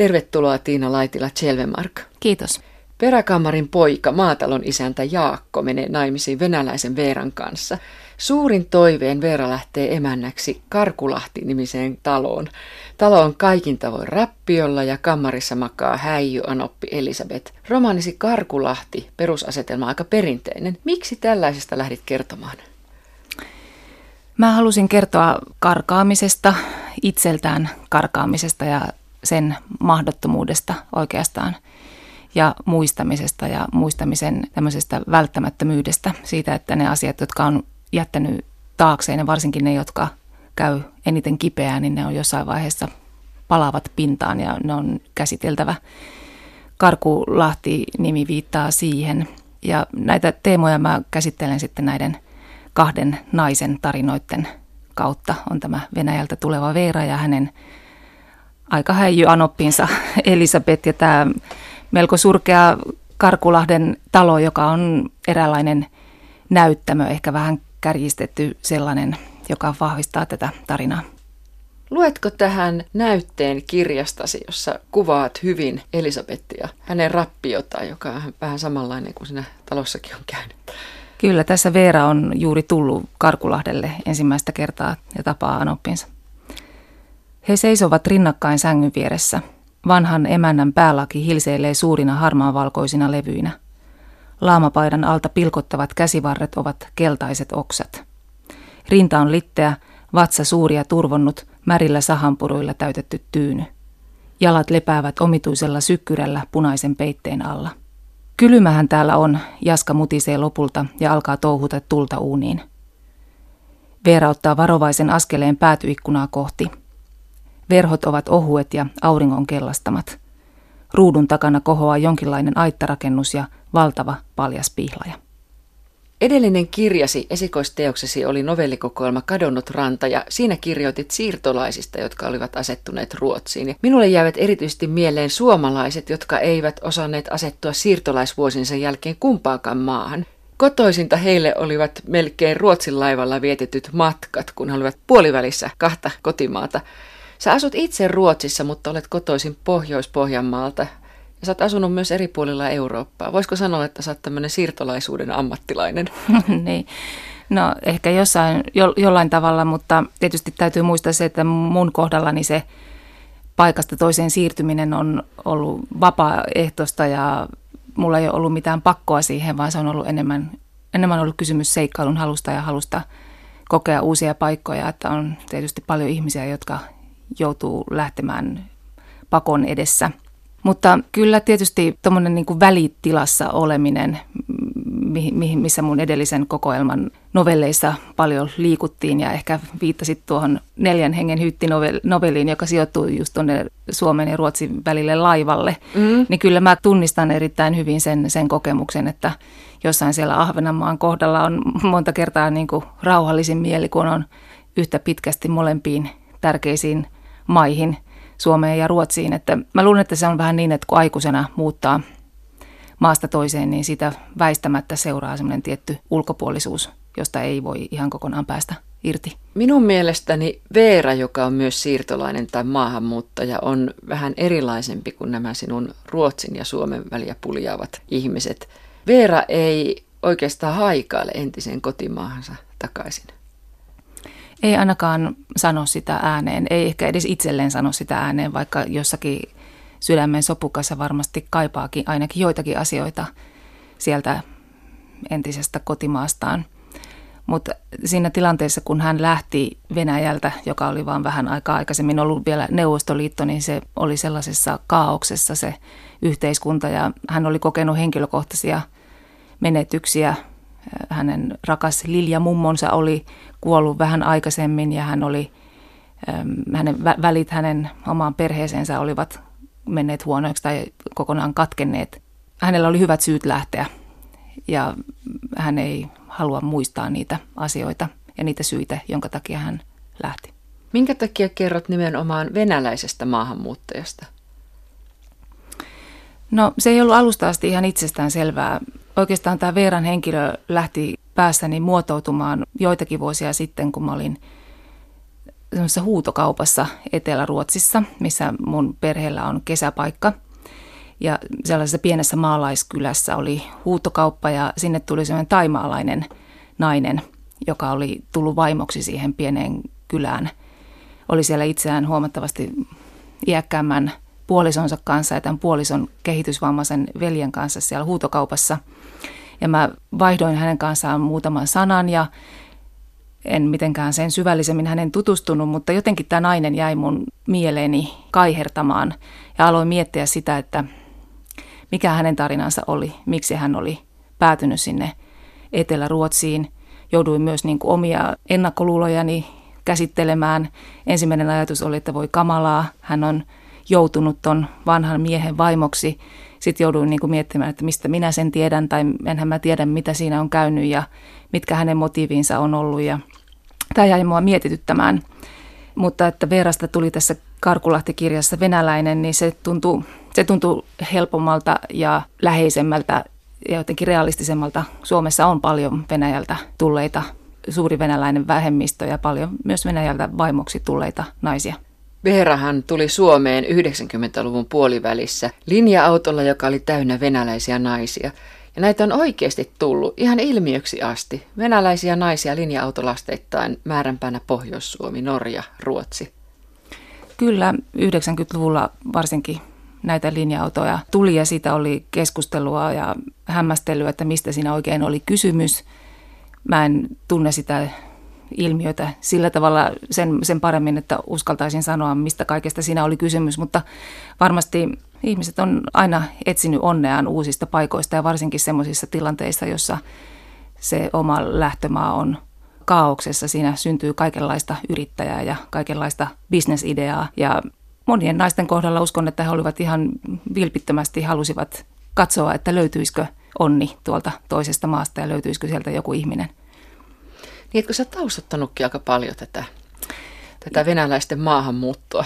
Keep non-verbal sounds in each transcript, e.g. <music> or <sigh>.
Tervetuloa Tiina Laitila Chelvemark. Kiitos. Peräkammarin poika, maatalon isäntä Jaakko, menee naimisiin venäläisen Veeran kanssa. Suurin toiveen Veera lähtee emännäksi Karkulahti-nimiseen taloon. Talo on kaikin tavoin rappiolla ja kammarissa makaa häijy Anoppi Elisabeth. Romaanisi Karkulahti, perusasetelma aika perinteinen. Miksi tällaisesta lähdit kertomaan? Mä halusin kertoa karkaamisesta, itseltään karkaamisesta ja mahdottomuudesta oikeastaan ja muistamisesta ja muistamisen tämmöisestä välttämättömyydestä siitä, että ne asiat, jotka on jättänyt taakseen ja varsinkin ne, jotka käy eniten kipeää, niin ne on jossain vaiheessa palaavat pintaan ja ne on käsiteltävä. Karkulahti-nimi viittaa siihen ja näitä teemoja mä käsittelen sitten näiden kahden naisen tarinoiden kautta. On tämä Venäjältä tuleva Veera ja hänen aika häijy anoppinsa <laughs> Elisabeth ja tämä melko surkea Karkulahden talo, joka on eräänlainen näyttämö, ehkä vähän kärjistetty sellainen, joka vahvistaa tätä tarinaa. Luetko tähän näytteen kirjastasi, jossa kuvaat hyvin Elisabettia, hänen rappiota, joka on vähän samanlainen kuin siinä talossakin on käynyt? Kyllä, tässä Veera on juuri tullut Karkulahdelle ensimmäistä kertaa ja tapaa Anoppinsa. He seisovat rinnakkain sängyn vieressä. Vanhan emännän päälaki hilseilee suurina harmaanvalkoisina levyinä. Laamapaidan alta pilkottavat käsivarret ovat keltaiset oksat. Rinta on litteä, vatsa suuria turvonnut, märillä sahanpuruilla täytetty tyyny. Jalat lepäävät omituisella sykkyrällä punaisen peitteen alla. Kylymähän täällä on, Jaska mutisee lopulta ja alkaa touhuta tulta uuniin. Veera ottaa varovaisen askeleen päätyikkunaa kohti. Verhot ovat ohuet ja auringon kellastamat. Ruudun takana kohoaa jonkinlainen aittarakennus ja valtava paljas pihlaja. Edellinen kirjasi, esikoisteoksesi, oli novellikokoelma Kadonnut ranta ja siinä kirjoitit siirtolaisista, jotka olivat asettuneet Ruotsiin. Ja minulle jäävät erityisesti mieleen suomalaiset, jotka eivät osanneet asettua siirtolaisvuosinsa jälkeen kumpaakaan maahan. Kotoisinta heille olivat melkein Ruotsin laivalla vietetyt matkat, kun he olivat puolivälissä kahta kotimaata. Sä asut itse Ruotsissa, mutta olet kotoisin Pohjois-Pohjanmaalta, ja sä oot asunut myös eri puolilla Eurooppaa. Voisiko sanoa, että sä oot tämmöinen siirtolaisuuden ammattilainen? <laughs> niin. No ehkä jossain, jo, jollain tavalla, mutta tietysti täytyy muistaa se, että mun kohdallani se paikasta toiseen siirtyminen on ollut vapaaehtoista ja mulla ei ole ollut mitään pakkoa siihen, vaan se on ollut enemmän, enemmän ollut kysymys seikkailun halusta ja halusta kokea uusia paikkoja. Että on tietysti paljon ihmisiä, jotka joutuu lähtemään pakon edessä – mutta kyllä tietysti tuommoinen niin välitilassa oleminen, missä mun edellisen kokoelman novelleissa paljon liikuttiin ja ehkä viittasit tuohon neljän hengen hytti-novelliin, joka sijoittuu just tuonne Suomen ja Ruotsin välille laivalle, mm. niin kyllä mä tunnistan erittäin hyvin sen, sen kokemuksen, että jossain siellä Ahvenanmaan kohdalla on monta kertaa niin kuin rauhallisin mieli, kun on yhtä pitkästi molempiin tärkeisiin maihin – Suomeen ja Ruotsiin. Että mä luulen, että se on vähän niin, että kun aikuisena muuttaa maasta toiseen, niin sitä väistämättä seuraa semmoinen tietty ulkopuolisuus, josta ei voi ihan kokonaan päästä irti. Minun mielestäni Veera, joka on myös siirtolainen tai maahanmuuttaja, on vähän erilaisempi kuin nämä sinun Ruotsin ja Suomen väliä puljaavat ihmiset. Veera ei oikeastaan haikaile entiseen kotimaahansa takaisin. Ei ainakaan sano sitä ääneen, ei ehkä edes itselleen sano sitä ääneen, vaikka jossakin sydämen sopukassa varmasti kaipaakin ainakin joitakin asioita sieltä entisestä kotimaastaan. Mutta siinä tilanteessa, kun hän lähti Venäjältä, joka oli vain vähän aikaa aikaisemmin ollut vielä Neuvostoliitto, niin se oli sellaisessa kaauksessa se yhteiskunta ja hän oli kokenut henkilökohtaisia menetyksiä hänen rakas Lilja mummonsa oli kuollut vähän aikaisemmin ja hän oli, hänen välit hänen omaan perheeseensä olivat menneet huonoiksi tai kokonaan katkenneet. Hänellä oli hyvät syyt lähteä ja hän ei halua muistaa niitä asioita ja niitä syitä, jonka takia hän lähti. Minkä takia kerrot nimenomaan venäläisestä maahanmuuttajasta? No se ei ollut alusta asti ihan itsestään selvää. Oikeastaan tämä Veeran henkilö lähti päässäni muotoutumaan joitakin vuosia sitten, kun mä olin semmoisessa huutokaupassa Etelä-Ruotsissa, missä mun perheellä on kesäpaikka. Ja sellaisessa pienessä maalaiskylässä oli huutokauppa ja sinne tuli semmoinen taimaalainen nainen, joka oli tullut vaimoksi siihen pieneen kylään. Oli siellä itseään huomattavasti iäkkäämmän puolisonsa kanssa ja tämän puolison kehitysvammaisen veljen kanssa siellä huutokaupassa. Ja mä vaihdoin hänen kanssaan muutaman sanan ja en mitenkään sen syvällisemmin hänen tutustunut, mutta jotenkin tämä nainen jäi mun mieleeni kaihertamaan ja aloin miettiä sitä, että mikä hänen tarinansa oli, miksi hän oli päätynyt sinne Etelä-Ruotsiin. Jouduin myös niin kuin omia ennakkoluulojani käsittelemään. Ensimmäinen ajatus oli, että voi kamalaa, hän on joutunut ton vanhan miehen vaimoksi. Sitten jouduin niin kuin miettimään, että mistä minä sen tiedän tai enhän mä tiedä, mitä siinä on käynyt ja mitkä hänen motiivinsa on ollut. Ja tämä jäi mua mietityttämään. Mutta että Veerasta tuli tässä Karkulahti-kirjassa venäläinen, niin se tuntuu, se tuntuu helpommalta ja läheisemmältä ja jotenkin realistisemmalta. Suomessa on paljon Venäjältä tulleita, suuri venäläinen vähemmistö ja paljon myös Venäjältä vaimoksi tulleita naisia. Veerahan tuli Suomeen 90-luvun puolivälissä linja-autolla, joka oli täynnä venäläisiä naisia. Ja näitä on oikeasti tullut ihan ilmiöksi asti. Venäläisiä naisia linja-autolasteittain määränpäänä Pohjois-Suomi, Norja, Ruotsi. Kyllä, 90-luvulla varsinkin näitä linja-autoja tuli ja siitä oli keskustelua ja hämmästelyä, että mistä siinä oikein oli kysymys. Mä en tunne sitä ilmiötä sillä tavalla sen, sen paremmin, että uskaltaisin sanoa, mistä kaikesta siinä oli kysymys, mutta varmasti ihmiset on aina etsinyt onneaan uusista paikoista ja varsinkin sellaisissa tilanteissa, jossa se oma lähtömaa on kaauksessa. Siinä syntyy kaikenlaista yrittäjää ja kaikenlaista bisnesideaa ja monien naisten kohdalla uskon, että he olivat ihan vilpittömästi halusivat katsoa, että löytyisikö onni tuolta toisesta maasta ja löytyisikö sieltä joku ihminen. Niin, etkö sä taustattanutkin aika paljon tätä, tätä venäläisten maahanmuuttoa?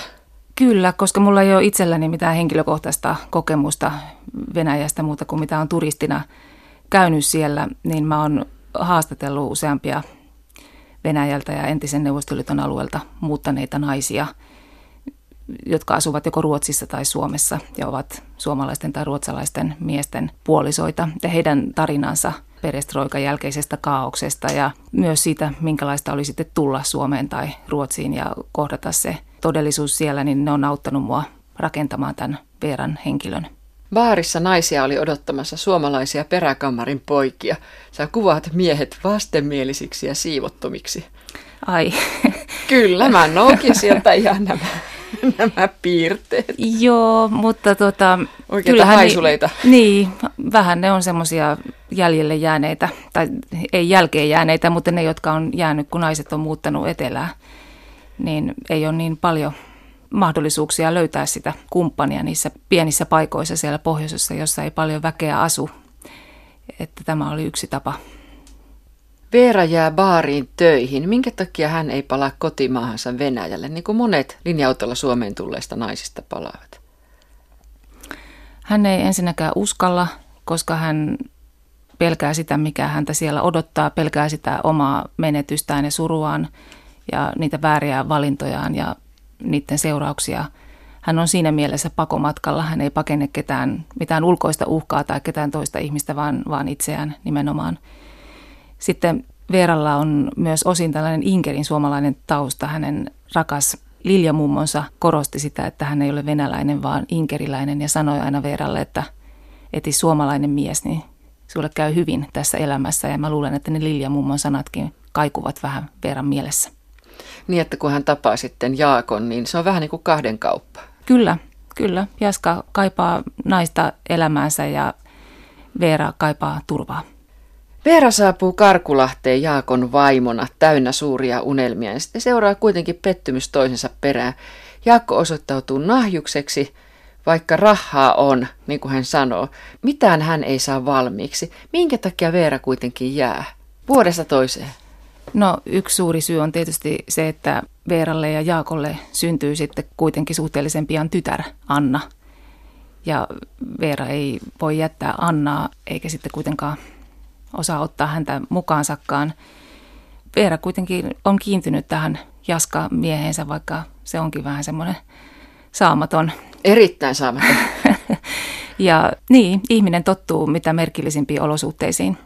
Kyllä, koska mulla ei ole itselläni mitään henkilökohtaista kokemusta Venäjästä muuta kuin mitä on turistina käynyt siellä, niin mä oon haastatellut useampia Venäjältä ja entisen Neuvostoliiton alueelta muuttaneita naisia, jotka asuvat joko Ruotsissa tai Suomessa ja ovat suomalaisten tai ruotsalaisten miesten puolisoita. Ja heidän tarinansa – perestroikan jälkeisestä kaauksesta ja myös siitä, minkälaista oli sitten tulla Suomeen tai Ruotsiin ja kohdata se todellisuus siellä, niin ne on auttanut mua rakentamaan tämän Veeran henkilön. Baarissa naisia oli odottamassa suomalaisia peräkammarin poikia. Sä kuvaat miehet vastenmielisiksi ja siivottomiksi. Ai. Kyllä, mä <laughs> noukin sieltä ihan nämä <laughs> nämä piirteet. Joo, mutta tota, Oikeita kyllähän haisuleita. Niin, niin, vähän ne on semmoisia jäljelle jääneitä, tai ei jälkeen jääneitä, mutta ne, jotka on jäänyt, kun naiset on muuttanut etelään, niin ei ole niin paljon mahdollisuuksia löytää sitä kumppania niissä pienissä paikoissa siellä pohjoisessa, jossa ei paljon väkeä asu. Että tämä oli yksi tapa Veera jää baariin töihin. Minkä takia hän ei palaa kotimaahansa Venäjälle, niin kuin monet linja-autolla Suomeen tulleista naisista palaavat? Hän ei ensinnäkään uskalla, koska hän pelkää sitä, mikä häntä siellä odottaa, pelkää sitä omaa menetystään ja suruaan ja niitä vääriä valintojaan ja niiden seurauksia. Hän on siinä mielessä pakomatkalla, hän ei pakene ketään, mitään ulkoista uhkaa tai ketään toista ihmistä, vaan, vaan itseään nimenomaan. Sitten Veeralla on myös osin tällainen Inkerin suomalainen tausta. Hänen rakas Lilja-mummonsa korosti sitä, että hän ei ole venäläinen, vaan inkeriläinen ja sanoi aina Veeralle, että eti suomalainen mies, niin sulle käy hyvin tässä elämässä. Ja mä luulen, että ne Lilja-mummon sanatkin kaikuvat vähän Veeran mielessä. Niin, että kun hän tapaa sitten Jaakon, niin se on vähän niin kuin kahden kauppa. Kyllä, kyllä. Jaska kaipaa naista elämäänsä ja Veera kaipaa turvaa. Veera saapuu Karkulahteen Jaakon vaimona täynnä suuria unelmia ja sitten seuraa kuitenkin pettymys toisensa perään. Jaakko osoittautuu nahjukseksi, vaikka rahaa on, niin kuin hän sanoo. Mitään hän ei saa valmiiksi. Minkä takia Veera kuitenkin jää? Vuodesta toiseen. No yksi suuri syy on tietysti se, että Veeralle ja Jaakolle syntyy sitten kuitenkin suhteellisen pian tytär Anna. Ja Veera ei voi jättää Annaa eikä sitten kuitenkaan osaa ottaa häntä mukaansakaan. Veera kuitenkin on kiintynyt tähän Jaska miehensä, vaikka se onkin vähän semmoinen saamaton. Erittäin saamaton. <laughs> ja niin, ihminen tottuu mitä merkillisimpiin olosuhteisiin.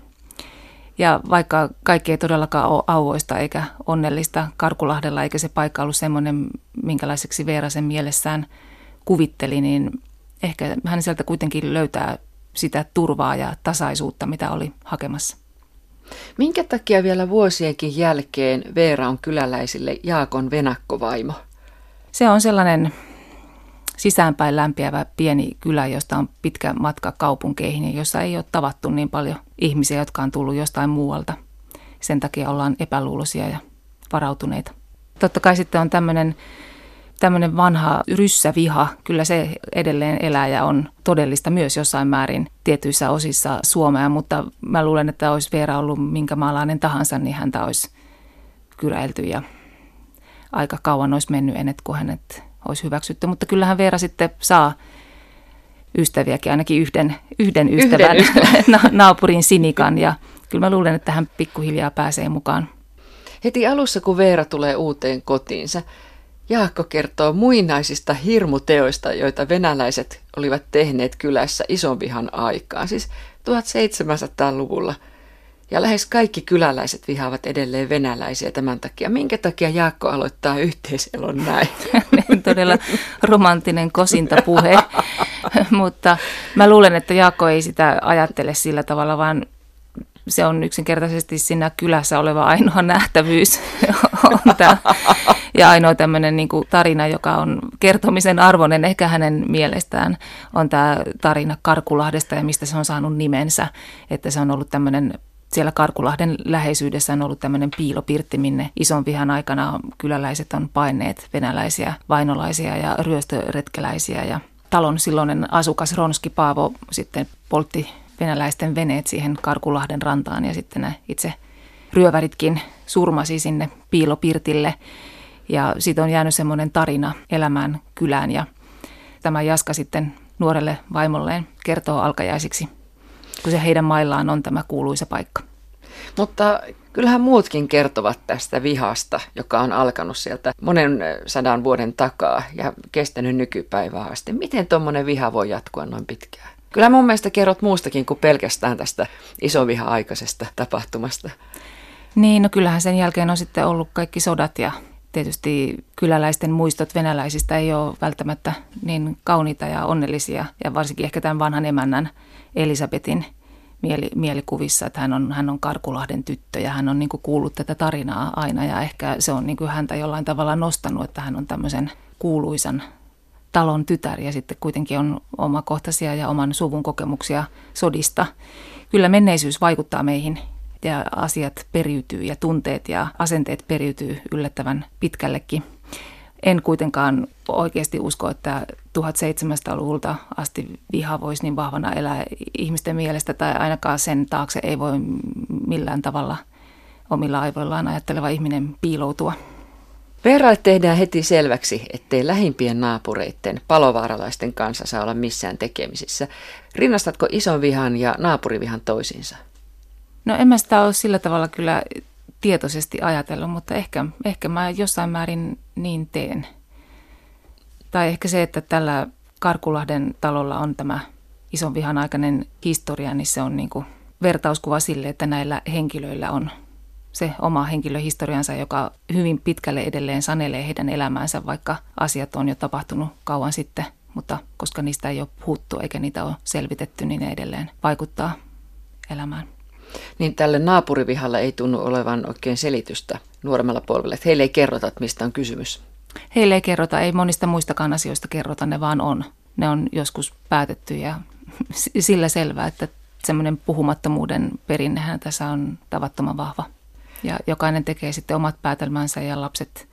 Ja vaikka kaikki ei todellakaan ole auvoista eikä onnellista Karkulahdella, eikä se paikka ollut semmoinen, minkälaiseksi Veera sen mielessään kuvitteli, niin ehkä hän sieltä kuitenkin löytää sitä turvaa ja tasaisuutta, mitä oli hakemassa. Minkä takia vielä vuosienkin jälkeen Veera on kyläläisille Jaakon venakkovaimo? Se on sellainen sisäänpäin lämpiävä pieni kylä, josta on pitkä matka kaupunkeihin ja jossa ei ole tavattu niin paljon ihmisiä, jotka on tullut jostain muualta. Sen takia ollaan epäluuloisia ja varautuneita. Totta kai sitten on tämmöinen tämmöinen vanha ryssäviha, kyllä se edelleen elää ja on todellista myös jossain määrin tietyissä osissa Suomea, mutta mä luulen, että olisi Veera ollut minkä maalainen tahansa, niin häntä olisi kyräilty ja aika kauan olisi mennyt ennen kuin hänet olisi hyväksytty. Mutta kyllähän Veera sitten saa ystäviäkin, ainakin yhden, yhden ystävän, yhden ystävän. <laughs> naapurin Sinikan ja kyllä mä luulen, että hän pikkuhiljaa pääsee mukaan. Heti alussa, kun Veera tulee uuteen kotiinsa, Jaakko kertoo muinaisista hirmuteoista, joita venäläiset olivat tehneet kylässä isonvihan aikaan, siis 1700-luvulla. Ja lähes kaikki kyläläiset vihaavat edelleen venäläisiä tämän takia. Minkä takia Jaakko aloittaa yhteiselon näin? <laughs> Todella romanttinen kosintapuhe, <laughs> mutta mä luulen, että Jaakko ei sitä ajattele sillä tavalla, vaan se on yksinkertaisesti siinä kylässä oleva ainoa nähtävyys on tämä, ja ainoa tämmöinen niin kuin tarina, joka on kertomisen arvoinen ehkä hänen mielestään, on tämä tarina Karkulahdesta ja mistä se on saanut nimensä, että se on ollut tämmöinen siellä Karkulahden läheisyydessä on ollut tämmöinen piilopirtti, minne ison vihan aikana kyläläiset on paineet venäläisiä, vainolaisia ja ryöstöretkeläisiä. Ja talon silloinen asukas Ronski Paavo sitten poltti venäläisten veneet siihen Karkulahden rantaan ja sitten ne itse ryöväritkin surmasi sinne piilopirtille. Ja siitä on jäänyt semmoinen tarina elämään kylään ja tämä Jaska sitten nuorelle vaimolleen kertoo alkajaisiksi, kun se heidän maillaan on tämä kuuluisa paikka. Mutta kyllähän muutkin kertovat tästä vihasta, joka on alkanut sieltä monen sadan vuoden takaa ja kestänyt nykypäivään asti. Miten tuommoinen viha voi jatkua noin pitkään? Kyllä mun mielestä kerrot muustakin kuin pelkästään tästä isoviha-aikaisesta tapahtumasta. Niin, no kyllähän sen jälkeen on sitten ollut kaikki sodat ja tietysti kyläläisten muistot venäläisistä ei ole välttämättä niin kauniita ja onnellisia. Ja varsinkin ehkä tämän vanhan emännän Elisabetin mieli, mielikuvissa, että hän on, hän on Karkulahden tyttö ja hän on niin kuullut tätä tarinaa aina ja ehkä se on niin häntä jollain tavalla nostanut, että hän on tämmöisen kuuluisan talon tytär ja sitten kuitenkin on omakohtaisia ja oman suvun kokemuksia sodista. Kyllä menneisyys vaikuttaa meihin ja asiat periytyy ja tunteet ja asenteet periytyy yllättävän pitkällekin. En kuitenkaan oikeasti usko, että 1700-luvulta asti viha voisi niin vahvana elää ihmisten mielestä tai ainakaan sen taakse ei voi millään tavalla omilla aivoillaan ajatteleva ihminen piiloutua. Veeralle tehdään heti selväksi, ettei lähimpien naapureiden palovaaralaisten kanssa saa olla missään tekemisissä. Rinnastatko ison vihan ja naapurivihan toisiinsa? No en mä sitä ole sillä tavalla kyllä tietoisesti ajatellut, mutta ehkä, ehkä mä jossain määrin niin teen. Tai ehkä se, että tällä Karkulahden talolla on tämä ison vihan aikainen historia, niin se on niin kuin vertauskuva sille, että näillä henkilöillä on se oma henkilöhistoriansa, joka hyvin pitkälle edelleen sanelee heidän elämäänsä, vaikka asiat on jo tapahtunut kauan sitten, mutta koska niistä ei ole puhuttu eikä niitä ole selvitetty, niin ne edelleen vaikuttaa elämään. Niin tälle naapurivihalle ei tunnu olevan oikein selitystä nuoremmalla polvella, että heille ei kerrota, että mistä on kysymys. Heille ei kerrota, ei monista muistakaan asioista kerrota, ne vaan on. Ne on joskus päätetty ja <laughs> sillä selvää, että semmoinen puhumattomuuden perinnehän tässä on tavattoman vahva. Ja jokainen tekee sitten omat päätelmänsä ja lapset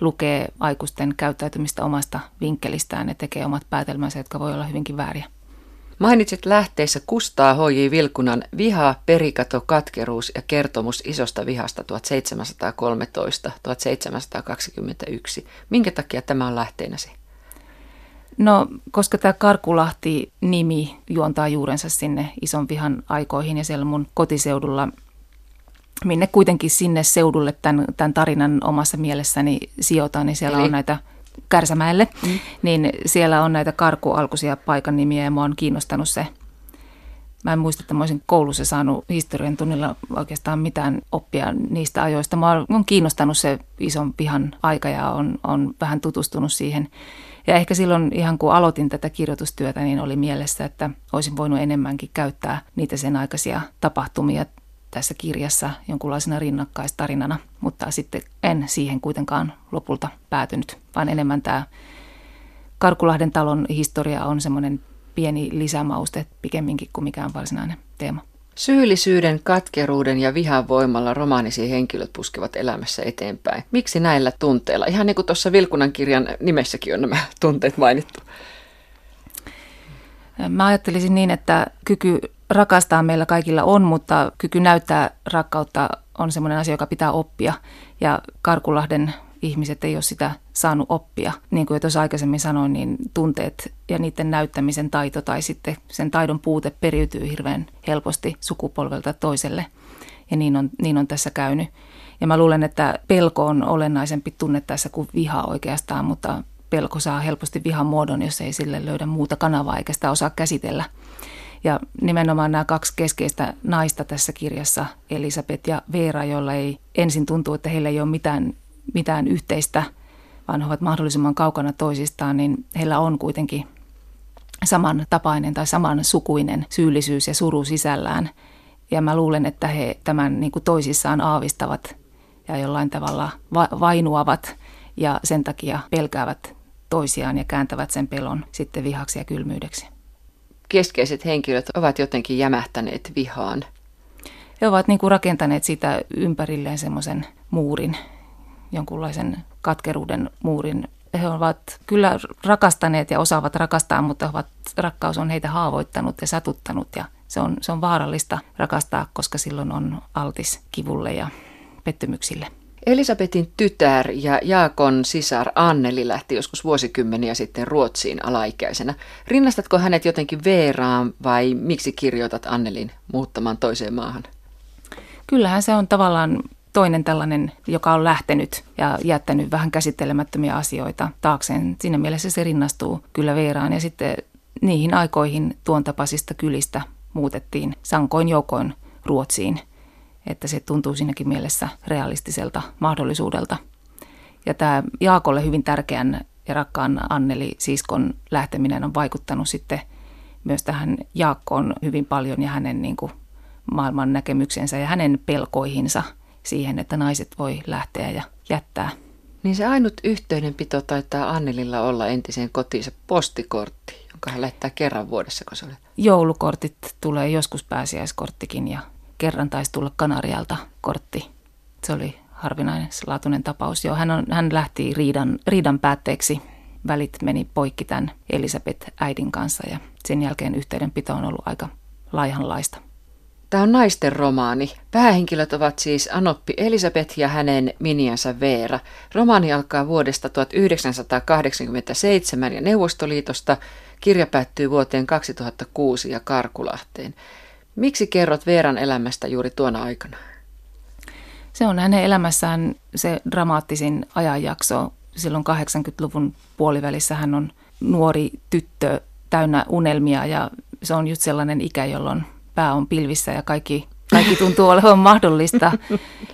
lukee aikuisten käyttäytymistä omasta vinkkelistään ja tekee omat päätelmänsä, jotka voi olla hyvinkin vääriä. Mainitsit lähteessä Kustaa H.J. Vilkunan Viha, perikato, katkeruus ja kertomus isosta vihasta 1713-1721. Minkä takia tämä on lähteenäsi? No, koska tämä Karkulahti-nimi juontaa juurensa sinne ison vihan aikoihin ja siellä mun kotiseudulla minne kuitenkin sinne seudulle tämän, tämän tarinan omassa mielessäni sijoitaan, niin siellä Eli? on näitä Kärsämäelle, mm. niin siellä on näitä karkualkuisia paikan nimiä ja mua on kiinnostanut se. Mä en muista, että mä olisin koulussa saanut historian tunnilla oikeastaan mitään oppia niistä ajoista. Mä on kiinnostanut se ison pihan aika ja on, on vähän tutustunut siihen. Ja ehkä silloin ihan kun aloitin tätä kirjoitustyötä, niin oli mielessä, että olisin voinut enemmänkin käyttää niitä sen aikaisia tapahtumia tässä kirjassa jonkunlaisena rinnakkaistarinana, mutta sitten en siihen kuitenkaan lopulta päätynyt, vaan enemmän tämä Karkulahden talon historia on semmoinen pieni lisämauste pikemminkin kuin mikään varsinainen teema. Syyllisyyden, katkeruuden ja vihan voimalla romaanisi henkilöt puskevat elämässä eteenpäin. Miksi näillä tunteilla? Ihan niin kuin tuossa Vilkunan kirjan nimessäkin on nämä <laughs> tunteet mainittu. Mä ajattelisin niin, että kyky rakastaa meillä kaikilla on, mutta kyky näyttää rakkautta on semmoinen asia, joka pitää oppia. Ja Karkulahden ihmiset ei ole sitä saanut oppia. Niin kuin tuossa aikaisemmin sanoin, niin tunteet ja niiden näyttämisen taito tai sitten sen taidon puute periytyy hirveän helposti sukupolvelta toiselle. Ja niin on, niin on tässä käynyt. Ja mä luulen, että pelko on olennaisempi tunne tässä kuin viha oikeastaan, mutta pelko saa helposti vihan muodon, jos ei sille löydä muuta kanavaa eikä sitä osaa käsitellä. Ja nimenomaan nämä kaksi keskeistä naista tässä kirjassa, Elisabeth ja Veera, joilla ei ensin tuntuu, että heillä ei ole mitään, mitään yhteistä, vaan he ovat mahdollisimman kaukana toisistaan, niin heillä on kuitenkin samantapainen tai samansukuinen syyllisyys ja suru sisällään. Ja mä luulen, että he tämän niin kuin toisissaan aavistavat ja jollain tavalla va- vainuavat ja sen takia pelkäävät toisiaan ja kääntävät sen pelon sitten vihaksi ja kylmyydeksi keskeiset henkilöt ovat jotenkin jämähtäneet vihaan. He ovat niin kuin rakentaneet sitä ympärilleen semmoisen muurin, jonkunlaisen katkeruuden muurin. He ovat kyllä rakastaneet ja osaavat rakastaa, mutta ovat, rakkaus on heitä haavoittanut ja satuttanut ja se on, se on vaarallista rakastaa, koska silloin on altis kivulle ja pettymyksille. Elisabetin tytär ja Jaakon sisar Anneli lähti joskus vuosikymmeniä sitten Ruotsiin alaikäisenä. Rinnastatko hänet jotenkin Veeraan vai miksi kirjoitat Annelin muuttamaan toiseen maahan? Kyllähän se on tavallaan toinen tällainen, joka on lähtenyt ja jättänyt vähän käsittelemättömiä asioita taakseen. Siinä mielessä se rinnastuu kyllä Veeraan ja sitten niihin aikoihin tuon tapaisista kylistä muutettiin sankoin joukoin Ruotsiin – että se tuntuu siinäkin mielessä realistiselta mahdollisuudelta. Ja tämä Jaakolle hyvin tärkeän ja rakkaan Anneli siskon lähteminen on vaikuttanut sitten myös tähän Jaakkoon hyvin paljon ja hänen niin kuin maailman näkemyksensä ja hänen pelkoihinsa siihen, että naiset voi lähteä ja jättää. Niin se ainut yhteydenpito taitaa Annelilla olla entiseen kotiinsa postikortti, jonka hän lähettää kerran vuodessa, kun se oli. Joulukortit tulee joskus pääsiäiskorttikin ja kerran taisi tulla Kanarialta kortti. Se oli harvinainen laatuinen tapaus. Joo, hän, on, hän lähti riidan, riidan päätteeksi. Välit meni poikki tämän Elisabeth äidin kanssa ja sen jälkeen yhteydenpito on ollut aika laihanlaista. Tämä on naisten romaani. Päähenkilöt ovat siis Anoppi Elisabeth ja hänen miniänsä Veera. Romaani alkaa vuodesta 1987 ja Neuvostoliitosta. Kirja päättyy vuoteen 2006 ja Karkulahteen. Miksi kerrot Veeran elämästä juuri tuona aikana? Se on hänen elämässään se dramaattisin ajanjakso. Silloin 80-luvun puolivälissä hän on nuori tyttö täynnä unelmia ja se on just sellainen ikä, jolloin pää on pilvissä ja kaikki, kaikki tuntuu olevan mahdollista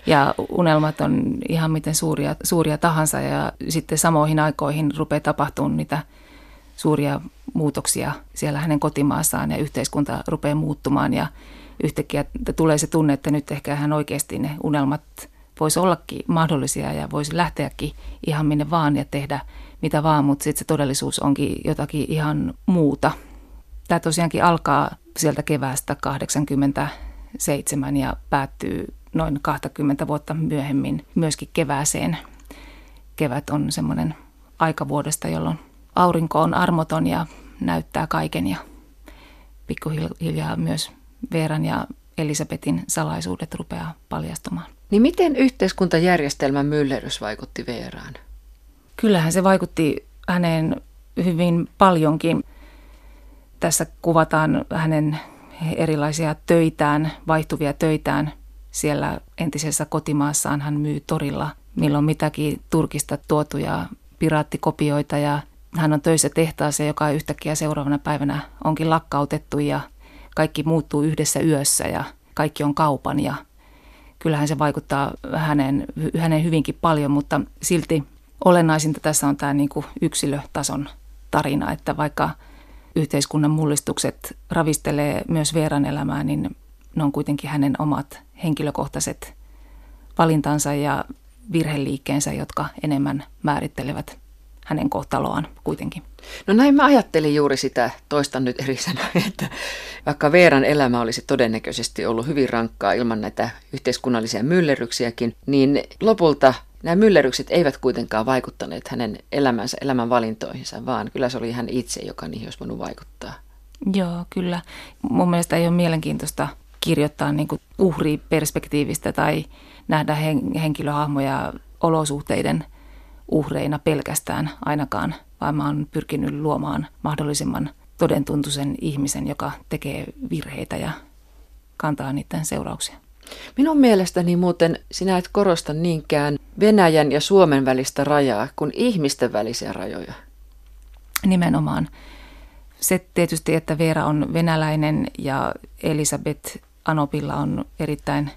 ja unelmat on ihan miten suuria, suuria tahansa ja sitten samoihin aikoihin rupeaa tapahtumaan niitä suuria muutoksia siellä hänen kotimaassaan ja yhteiskunta rupeaa muuttumaan ja yhtäkkiä tulee se tunne, että nyt ehkä hän oikeasti ne unelmat voisi ollakin mahdollisia ja voisi lähteäkin ihan minne vaan ja tehdä mitä vaan, mutta sitten se todellisuus onkin jotakin ihan muuta. Tämä tosiaankin alkaa sieltä keväästä 87 ja päättyy noin 20 vuotta myöhemmin myöskin kevääseen. Kevät on semmoinen aikavuodesta, jolloin aurinko on armoton ja näyttää kaiken ja pikkuhiljaa myös Veeran ja Elisabetin salaisuudet rupeaa paljastumaan. Niin miten yhteiskuntajärjestelmän myllerys vaikutti Veeraan? Kyllähän se vaikutti häneen hyvin paljonkin. Tässä kuvataan hänen erilaisia töitään, vaihtuvia töitään siellä entisessä kotimaassaan hän myy torilla milloin mitäkin Turkista tuotuja piraattikopioita ja hän on töissä tehtaassa, joka yhtäkkiä seuraavana päivänä onkin lakkautettu ja kaikki muuttuu yhdessä yössä ja kaikki on kaupan ja kyllähän se vaikuttaa hänen, hänen hyvinkin paljon, mutta silti olennaisinta tässä on tämä niin kuin yksilötason tarina, että vaikka yhteiskunnan mullistukset ravistelee myös Veeran elämää, niin ne on kuitenkin hänen omat henkilökohtaiset valintansa ja virheliikkeensä, jotka enemmän määrittelevät hänen kohtaloaan kuitenkin. No näin mä ajattelin juuri sitä, toistan nyt eri sanoa, <laughs> että vaikka Veeran elämä olisi todennäköisesti ollut hyvin rankkaa ilman näitä yhteiskunnallisia myllerryksiäkin, niin lopulta nämä myllerrykset eivät kuitenkaan vaikuttaneet hänen elämänsä, elämän valintoihinsa, vaan kyllä se oli hän itse, joka niihin olisi voinut vaikuttaa. Joo, kyllä. Mun mielestä ei ole mielenkiintoista kirjoittaa niin uhriperspektiivistä tai nähdä henkilöhahmoja olosuhteiden uhreina pelkästään ainakaan, vaan mä oon pyrkinyt luomaan mahdollisimman todentuntuisen ihmisen, joka tekee virheitä ja kantaa niiden seurauksia. Minun mielestäni muuten sinä et korosta niinkään Venäjän ja Suomen välistä rajaa kuin ihmisten välisiä rajoja. Nimenomaan. Se tietysti, että Veera on venäläinen ja Elisabeth Anopilla on erittäin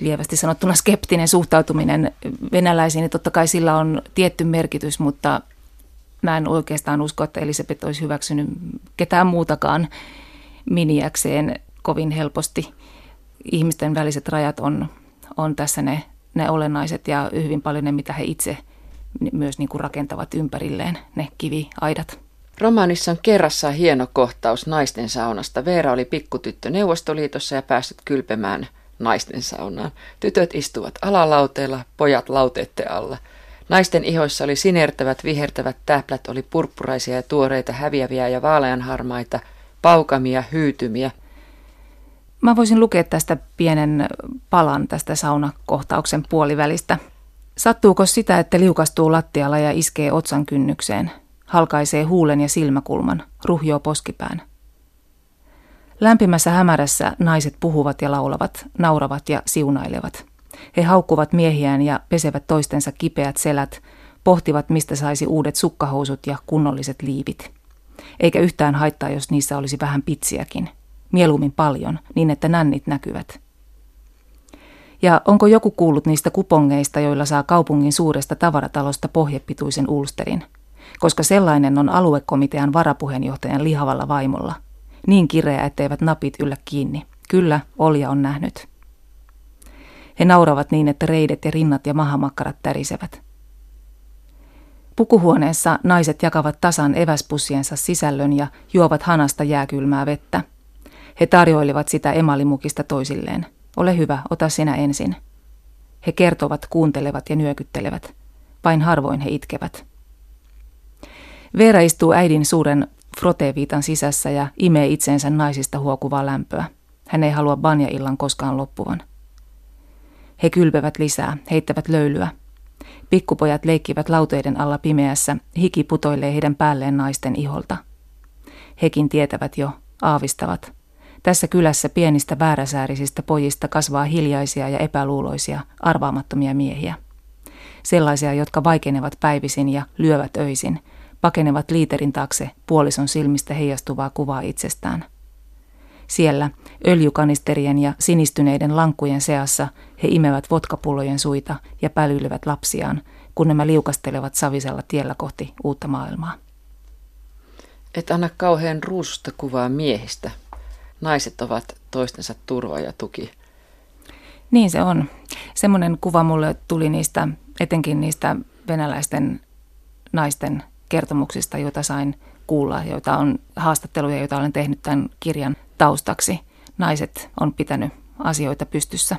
lievästi sanottuna skeptinen suhtautuminen venäläisiin, niin totta kai sillä on tietty merkitys, mutta mä en oikeastaan usko, että Elisabeth olisi hyväksynyt ketään muutakaan miniäkseen kovin helposti. Ihmisten väliset rajat on, on tässä ne, ne olennaiset ja hyvin paljon ne, mitä he itse myös niin kuin rakentavat ympärilleen, ne kiviaidat. Romaanissa on kerrassaan hieno kohtaus naisten saunasta. Veera oli pikkutyttö Neuvostoliitossa ja päässyt kylpemään naisten saunaan. Tytöt istuvat alalauteilla, pojat lauteette alla. Naisten ihoissa oli sinertävät, vihertävät täplät, oli purppuraisia ja tuoreita, häviäviä ja vaaleanharmaita, paukamia, hyytymiä. Mä voisin lukea tästä pienen palan tästä saunakohtauksen puolivälistä. Sattuuko sitä, että liukastuu lattialla ja iskee otsan kynnykseen? halkaisee huulen ja silmäkulman, ruhjoo poskipään. Lämpimässä hämärässä naiset puhuvat ja laulavat, nauravat ja siunailevat. He haukkuvat miehiään ja pesevät toistensa kipeät selät, pohtivat mistä saisi uudet sukkahousut ja kunnolliset liivit. Eikä yhtään haittaa, jos niissä olisi vähän pitsiäkin. Mieluummin paljon, niin että nännit näkyvät. Ja onko joku kuullut niistä kupongeista, joilla saa kaupungin suuresta tavaratalosta pohjepituisen ulsterin – koska sellainen on aluekomitean varapuheenjohtajan lihavalla vaimolla. Niin kireä, etteivät napit yllä kiinni. Kyllä, Olja on nähnyt. He nauravat niin, että reidet ja rinnat ja mahamakkarat tärisevät. Pukuhuoneessa naiset jakavat tasan eväspussiensa sisällön ja juovat hanasta jääkylmää vettä. He tarjoilivat sitä emalimukista toisilleen. Ole hyvä, ota sinä ensin. He kertovat, kuuntelevat ja nyökyttelevät. Vain harvoin he itkevät. Veera istuu äidin suuren froteviitan sisässä ja imee itseensä naisista huokuvaa lämpöä. Hän ei halua banja-illan koskaan loppuvan. He kylpevät lisää, heittävät löylyä. Pikkupojat leikkivät lauteiden alla pimeässä, hiki putoilee heidän päälleen naisten iholta. Hekin tietävät jo, aavistavat. Tässä kylässä pienistä vääräsäärisistä pojista kasvaa hiljaisia ja epäluuloisia, arvaamattomia miehiä. Sellaisia, jotka vaikenevat päivisin ja lyövät öisin – pakenevat liiterin taakse puolison silmistä heijastuvaa kuvaa itsestään. Siellä, öljykanisterien ja sinistyneiden lankkujen seassa, he imevät vodkapullojen suita ja pälyilevät lapsiaan, kun nämä liukastelevat savisella tiellä kohti uutta maailmaa. Et anna kauhean ruususta kuvaa miehistä. Naiset ovat toistensa turva ja tuki. Niin se on. Semmoinen kuva mulle tuli niistä, etenkin niistä venäläisten naisten kertomuksista, joita sain kuulla, joita on haastatteluja, joita olen tehnyt tämän kirjan taustaksi. Naiset on pitänyt asioita pystyssä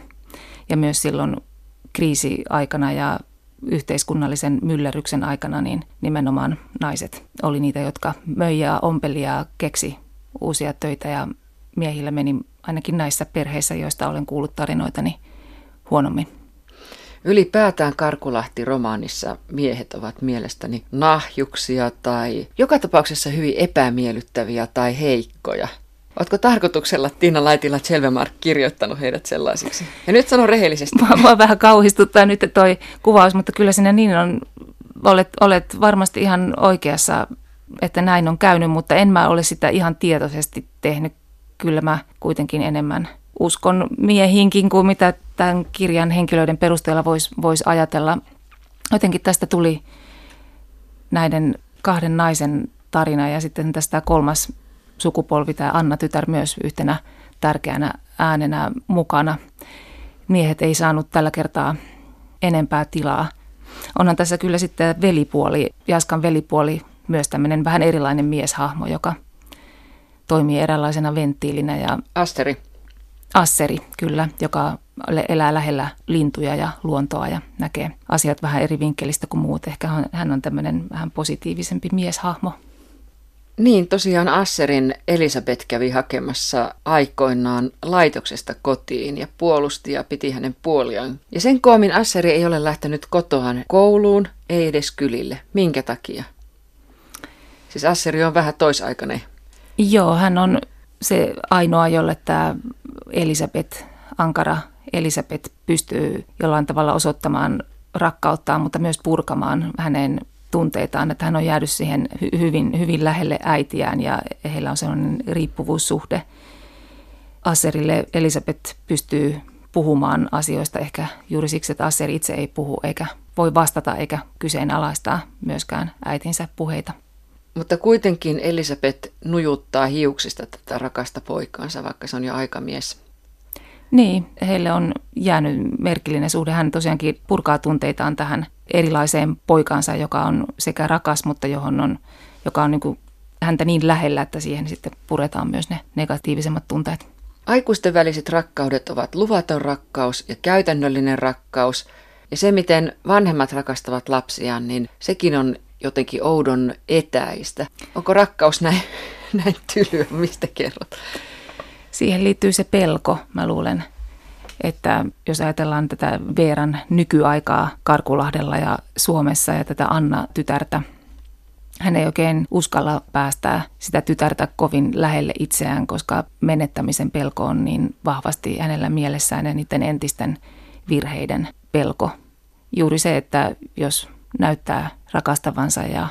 ja myös silloin kriisiaikana ja yhteiskunnallisen myllerryksen aikana, niin nimenomaan naiset oli niitä, jotka möi ja ompeli ja keksi uusia töitä ja miehillä meni ainakin näissä perheissä, joista olen kuullut tarinoita, niin huonommin. Ylipäätään Karkulahti-romaanissa miehet ovat mielestäni nahjuksia tai joka tapauksessa hyvin epämiellyttäviä tai heikkoja. Oletko tarkoituksella Tiina Laitila Selvemark kirjoittanut heidät sellaisiksi? Ja nyt sanon rehellisesti. Mua vähän kauhistuttaa nyt toi kuvaus, mutta kyllä sinä niin on, olet, olet varmasti ihan oikeassa, että näin on käynyt, mutta en mä ole sitä ihan tietoisesti tehnyt. Kyllä mä kuitenkin enemmän uskon miehinkin kuin mitä tämän kirjan henkilöiden perusteella voisi vois ajatella. Jotenkin tästä tuli näiden kahden naisen tarina ja sitten tästä kolmas sukupolvi, tämä Anna-tytär myös yhtenä tärkeänä äänenä mukana. Miehet ei saanut tällä kertaa enempää tilaa. Onhan tässä kyllä sitten velipuoli, Jaskan velipuoli, myös tämmöinen vähän erilainen mieshahmo, joka toimii eräänlaisena venttiilinä. Ja Asteri. Asseri, kyllä, joka elää lähellä lintuja ja luontoa ja näkee asiat vähän eri vinkkelistä kuin muut. Ehkä hän on tämmöinen vähän positiivisempi mieshahmo. Niin, tosiaan Asserin Elisabeth kävi hakemassa aikoinaan laitoksesta kotiin ja puolusti ja piti hänen puoliaan. Ja sen koomin Asseri ei ole lähtenyt kotoaan kouluun, ei edes kylille. Minkä takia? Siis Asseri on vähän toisaikainen. Joo, hän on se ainoa, jolle tämä Elisabeth, ankara Elisabeth pystyy jollain tavalla osoittamaan rakkauttaan, mutta myös purkamaan hänen tunteitaan, että hän on jäänyt siihen hyvin, hyvin lähelle äitiään ja heillä on sellainen riippuvuussuhde. Aserille Elisabeth pystyy puhumaan asioista ehkä juuri siksi, että Asser itse ei puhu eikä voi vastata eikä kyseenalaistaa myöskään äitinsä puheita. Mutta kuitenkin Elisabeth nujuttaa hiuksista tätä rakasta poikaansa, vaikka se on jo aikamies. Niin, heille on jäänyt merkillinen suhde. Hän tosiaankin purkaa tunteitaan tähän erilaiseen poikaansa, joka on sekä rakas, mutta johon on, joka on niin kuin häntä niin lähellä, että siihen sitten puretaan myös ne negatiivisemmat tunteet. Aikuisten väliset rakkaudet ovat luvaton rakkaus ja käytännöllinen rakkaus. Ja se, miten vanhemmat rakastavat lapsiaan, niin sekin on jotenkin oudon etäistä. Onko rakkaus näin, <laughs> näin tylyä? Mistä kerrot? Siihen liittyy se pelko, mä luulen, että jos ajatellaan tätä Veeran nykyaikaa Karkulahdella ja Suomessa ja tätä Anna-tytärtä, hän ei oikein uskalla päästää sitä tytärtä kovin lähelle itseään, koska menettämisen pelko on niin vahvasti hänellä mielessään ja niiden entisten virheiden pelko. Juuri se, että jos näyttää rakastavansa ja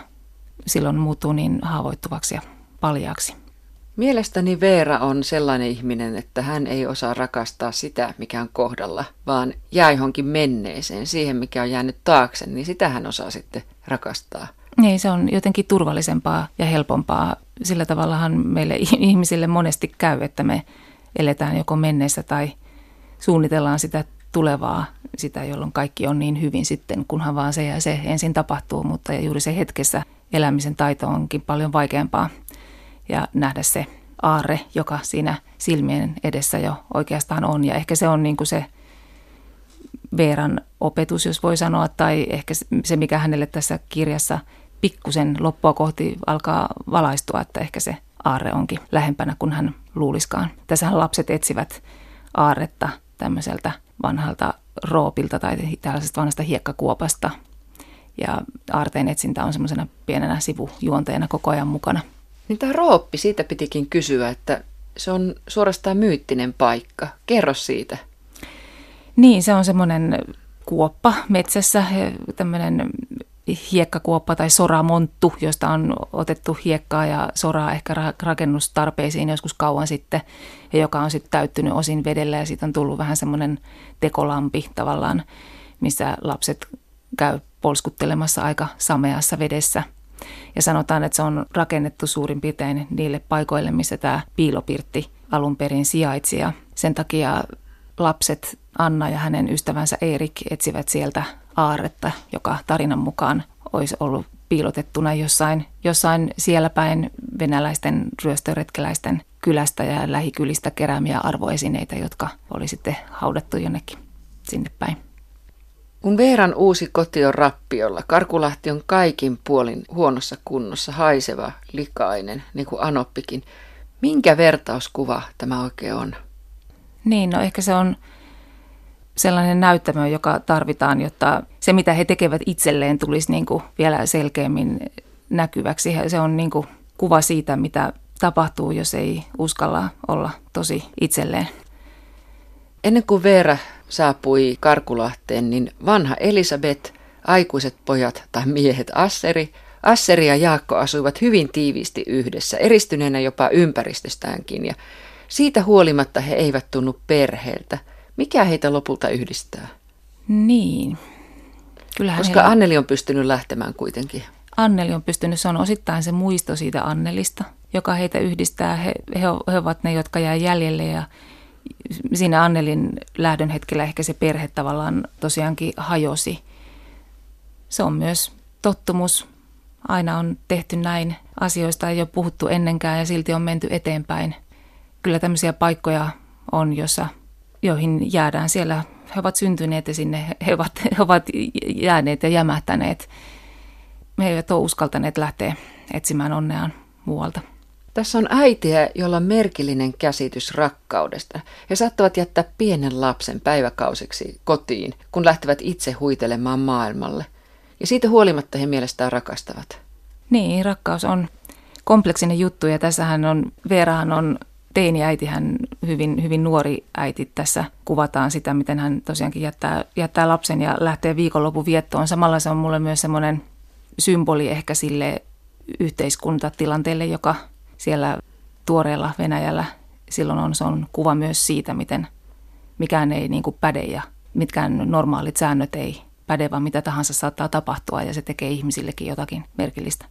silloin muuttuu niin haavoittuvaksi ja paljaaksi. Mielestäni Veera on sellainen ihminen, että hän ei osaa rakastaa sitä, mikä on kohdalla, vaan jää johonkin menneeseen, siihen mikä on jäänyt taakse, niin sitä hän osaa sitten rakastaa. Niin, se on jotenkin turvallisempaa ja helpompaa. Sillä tavallahan meille <laughs> ihmisille monesti käy, että me eletään joko menneessä tai suunnitellaan sitä tulevaa, sitä jolloin kaikki on niin hyvin sitten, kunhan vaan se ja se ensin tapahtuu, mutta juuri se hetkessä elämisen taito onkin paljon vaikeampaa ja nähdä se aarre, joka siinä silmien edessä jo oikeastaan on. Ja ehkä se on niin kuin se Veeran opetus, jos voi sanoa, tai ehkä se, mikä hänelle tässä kirjassa pikkusen loppua kohti alkaa valaistua, että ehkä se aarre onkin lähempänä kuin hän luuliskaan. Tässähän lapset etsivät aarretta tämmöiseltä vanhalta roopilta tai tällaisesta vanhasta hiekkakuopasta. Ja aarteen etsintä on semmoisena pienenä sivujuonteena koko ajan mukana. Niin tämä rooppi, siitä pitikin kysyä, että se on suorastaan myyttinen paikka. Kerro siitä. Niin, se on semmoinen kuoppa metsässä, tämmöinen hiekkakuoppa tai soramonttu, josta on otettu hiekkaa ja soraa ehkä rakennustarpeisiin joskus kauan sitten, ja joka on sitten täyttynyt osin vedellä ja siitä on tullut vähän semmoinen tekolampi tavallaan, missä lapset käy polskuttelemassa aika sameassa vedessä – ja sanotaan, että se on rakennettu suurin piirtein niille paikoille, missä tämä piilopirtti alun perin sijaitsi. Ja sen takia lapset Anna ja hänen ystävänsä Erik etsivät sieltä aarretta, joka tarinan mukaan olisi ollut piilotettuna jossain, jossain siellä päin venäläisten ryöstöretkeläisten kylästä ja lähikylistä keräämiä arvoesineitä, jotka oli sitten haudattu jonnekin sinne päin. Kun Veeran uusi koti on rappiolla, Karkulahti on kaikin puolin huonossa kunnossa, haiseva, likainen, niin kuin Anoppikin. Minkä vertauskuva tämä oikein on? Niin, no ehkä se on sellainen näyttämö, joka tarvitaan, jotta se mitä he tekevät itselleen tulisi niin kuin vielä selkeämmin näkyväksi. Se on niin kuin kuva siitä, mitä tapahtuu, jos ei uskalla olla tosi itselleen. Ennen kuin Veera saapui Karkulahteen, niin vanha Elisabeth, aikuiset pojat tai miehet Asseri, Asseri ja Jaakko asuivat hyvin tiiviisti yhdessä, eristyneenä jopa ympäristöstäänkin, ja siitä huolimatta he eivät tunnu perheeltä. Mikä heitä lopulta yhdistää? Niin. Kyllähän Koska heillä... Anneli on pystynyt lähtemään kuitenkin. Anneli on pystynyt, se on osittain se muisto siitä Annelista, joka heitä yhdistää. He, he, he ovat ne, jotka jää jäljelle ja siinä Annelin lähdön hetkellä ehkä se perhe tavallaan tosiaankin hajosi. Se on myös tottumus. Aina on tehty näin. Asioista ei ole puhuttu ennenkään ja silti on menty eteenpäin. Kyllä tämmöisiä paikkoja on, jossa, joihin jäädään siellä. He ovat syntyneet ja sinne he ovat, <laughs> he ovat jääneet ja jämähtäneet. Me eivät ole uskaltaneet lähteä etsimään onneaan muualta. Tässä on äitiä, jolla on merkillinen käsitys rakkaudesta. He saattavat jättää pienen lapsen päiväkausiksi kotiin, kun lähtevät itse huitelemaan maailmalle. Ja siitä huolimatta he mielestään rakastavat. Niin, rakkaus on kompleksinen juttu ja tässähän on, Veerahan on teini-äiti, hän hyvin, hyvin nuori äiti tässä kuvataan sitä, miten hän tosiaankin jättää, jättää lapsen ja lähtee viikonlopun viettoon. Samalla se on mulle myös semmoinen symboli ehkä sille yhteiskuntatilanteelle, joka siellä tuoreella Venäjällä silloin on, se on kuva myös siitä, miten mikään ei niin kuin päde ja mitkään normaalit säännöt ei päde, vaan mitä tahansa saattaa tapahtua ja se tekee ihmisillekin jotakin merkillistä.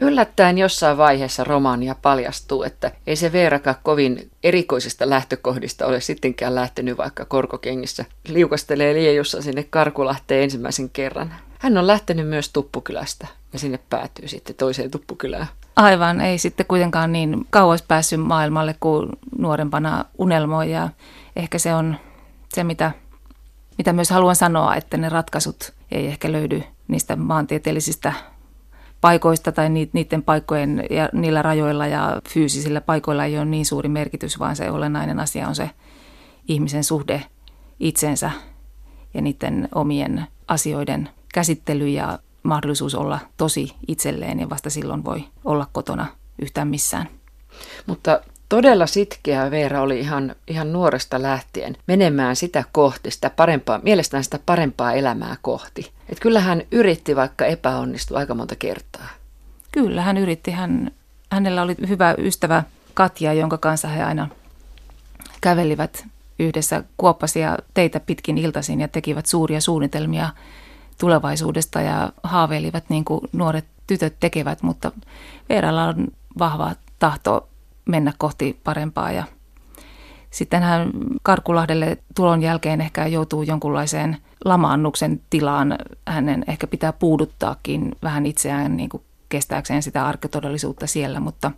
Yllättäen jossain vaiheessa romaania paljastuu, että ei se Veeraka kovin erikoisista lähtökohdista ole sittenkään lähtenyt, vaikka korkokengissä liukastelee liejussa sinne Karkulahteen ensimmäisen kerran. Hän on lähtenyt myös Tuppukylästä ja sinne päätyy sitten toiseen Tuppukylään. Aivan, ei sitten kuitenkaan niin kauas päässyt maailmalle kuin nuorempana unelmoi ja ehkä se on se, mitä, mitä myös haluan sanoa, että ne ratkaisut ei ehkä löydy niistä maantieteellisistä paikoista tai niiden paikkojen ja niillä rajoilla ja fyysisillä paikoilla ei ole niin suuri merkitys, vaan se olennainen asia on se ihmisen suhde itsensä ja niiden omien asioiden käsittely ja mahdollisuus olla tosi itselleen ja vasta silloin voi olla kotona yhtään missään. Mutta todella sitkeä Veera oli ihan, ihan nuoresta lähtien menemään sitä kohti, sitä parempaa, mielestään sitä parempaa elämää kohti. Että kyllä hän yritti, vaikka epäonnistui aika monta kertaa. Kyllä, hän yritti. Hän, hänellä oli hyvä ystävä Katja, jonka kanssa he aina kävelivät yhdessä kuoppasia teitä pitkin iltaisin ja tekivät suuria suunnitelmia tulevaisuudesta ja haaveilivat niin kuin nuoret tytöt tekevät, mutta Veeralla on vahva tahto mennä kohti parempaa ja sitten hän Karkulahdelle tulon jälkeen ehkä joutuu jonkunlaiseen lamaannuksen tilaan. Hänen ehkä pitää puuduttaakin vähän itseään niin kuin kestääkseen sitä arkitodellisuutta siellä, mutta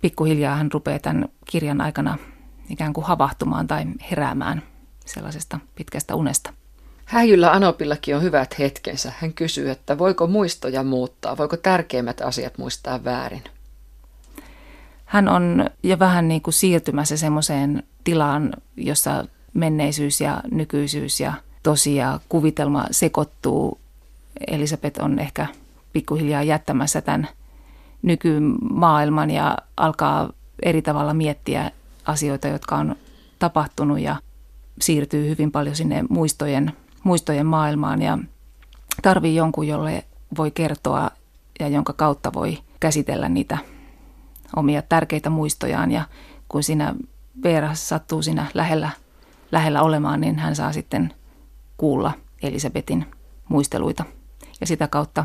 pikkuhiljaa hän rupeaa tämän kirjan aikana ikään kuin havahtumaan tai heräämään sellaisesta pitkästä unesta. Häijyllä Anopillakin on hyvät hetkensä. Hän kysyy, että voiko muistoja muuttaa, voiko tärkeimmät asiat muistaa väärin. Hän on jo vähän niin kuin siirtymässä semmoiseen tilaan, jossa menneisyys ja nykyisyys ja tosi ja kuvitelma sekoittuu. Elisabeth on ehkä pikkuhiljaa jättämässä tämän nykymaailman ja alkaa eri tavalla miettiä asioita, jotka on tapahtunut ja siirtyy hyvin paljon sinne muistojen muistojen maailmaan ja tarvii jonkun, jolle voi kertoa ja jonka kautta voi käsitellä niitä omia tärkeitä muistojaan. Ja kun siinä Veera sattuu siinä lähellä, lähellä olemaan, niin hän saa sitten kuulla Elisabetin muisteluita. Ja sitä kautta,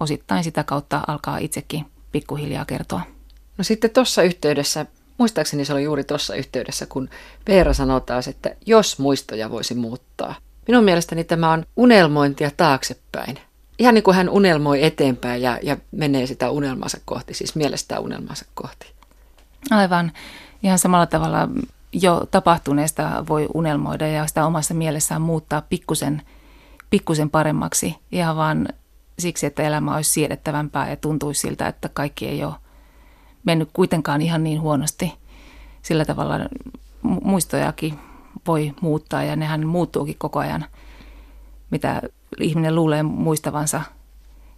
osittain sitä kautta alkaa itsekin pikkuhiljaa kertoa. No sitten tuossa yhteydessä, muistaakseni se oli juuri tuossa yhteydessä, kun Veera sanoo taas, että jos muistoja voisi muuttaa, Minun mielestäni tämä on unelmointia taaksepäin. Ihan niin kuin hän unelmoi eteenpäin ja, ja menee sitä unelmansa kohti, siis mielestään unelmansa kohti. Aivan. Ihan samalla tavalla jo tapahtuneesta voi unelmoida ja sitä omassa mielessään muuttaa pikkusen, pikkusen paremmaksi. Ihan vaan siksi, että elämä olisi siedettävämpää ja tuntuisi siltä, että kaikki ei ole mennyt kuitenkaan ihan niin huonosti. Sillä tavalla muistojakin voi muuttaa ja nehän muuttuukin koko ajan, mitä ihminen luulee muistavansa.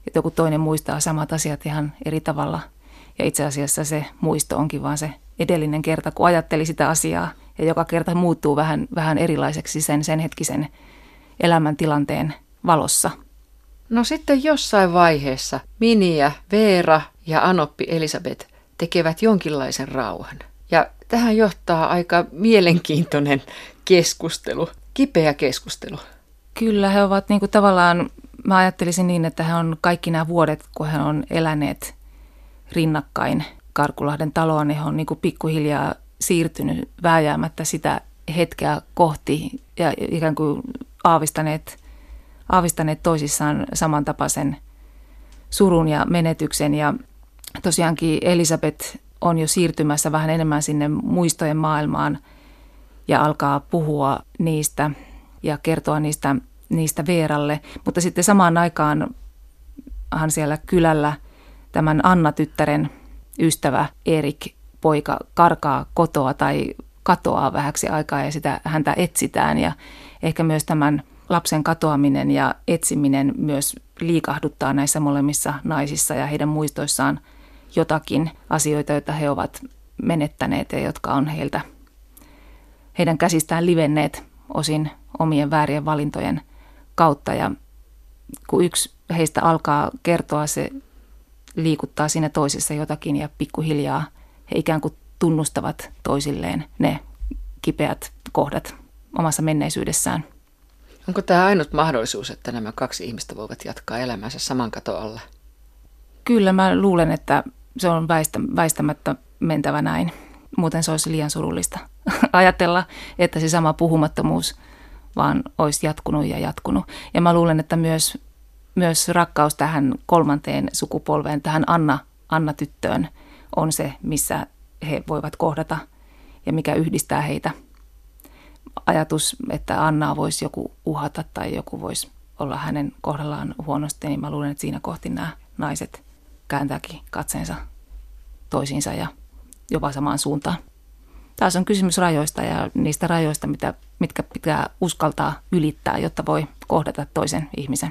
Että joku toinen muistaa samat asiat ihan eri tavalla. Ja itse asiassa se muisto onkin vaan se edellinen kerta, kun ajatteli sitä asiaa. Ja joka kerta muuttuu vähän, vähän erilaiseksi sen, sen hetkisen elämäntilanteen valossa. No sitten jossain vaiheessa Miniä, Veera ja Anoppi Elisabeth tekevät jonkinlaisen rauhan. Ja tähän johtaa aika mielenkiintoinen keskustelu, kipeä keskustelu. Kyllä, he ovat niin kuin tavallaan, mä ajattelisin niin, että he on kaikki nämä vuodet, kun he on eläneet rinnakkain Karkulahden taloon, niin he on niin kuin pikkuhiljaa siirtynyt vääjäämättä sitä hetkeä kohti ja ikään kuin aavistaneet, aavistaneet toisissaan samantapaisen surun ja menetyksen. Ja tosiaankin Elisabeth on jo siirtymässä vähän enemmän sinne muistojen maailmaan ja alkaa puhua niistä ja kertoa niistä, niistä Veeralle. Mutta sitten samaan aikaan hän siellä kylällä tämän Anna-tyttären ystävä Erik poika karkaa kotoa tai katoaa vähäksi aikaa ja sitä häntä etsitään ja ehkä myös tämän lapsen katoaminen ja etsiminen myös liikahduttaa näissä molemmissa naisissa ja heidän muistoissaan jotakin asioita, joita he ovat menettäneet ja jotka on heiltä, heidän käsistään livenneet osin omien väärien valintojen kautta. Ja kun yksi heistä alkaa kertoa, se liikuttaa siinä toisessa jotakin ja pikkuhiljaa he ikään kuin tunnustavat toisilleen ne kipeät kohdat omassa menneisyydessään. Onko tämä ainut mahdollisuus, että nämä kaksi ihmistä voivat jatkaa elämänsä saman kato alla? Kyllä mä luulen, että se on väistä, väistämättä mentävä näin. Muuten se olisi liian surullista <laughs> ajatella, että se sama puhumattomuus vaan olisi jatkunut ja jatkunut. Ja mä luulen, että myös, myös rakkaus tähän kolmanteen sukupolveen, tähän Anna, Anna-tyttöön on se, missä he voivat kohdata ja mikä yhdistää heitä. Ajatus, että Annaa voisi joku uhata tai joku voisi olla hänen kohdallaan huonosti, niin mä luulen, että siinä kohti nämä naiset kääntääkin katseensa toisiinsa ja jopa samaan suuntaan. Taas on kysymys rajoista ja niistä rajoista, mitä, mitkä pitää uskaltaa ylittää, jotta voi kohdata toisen ihmisen.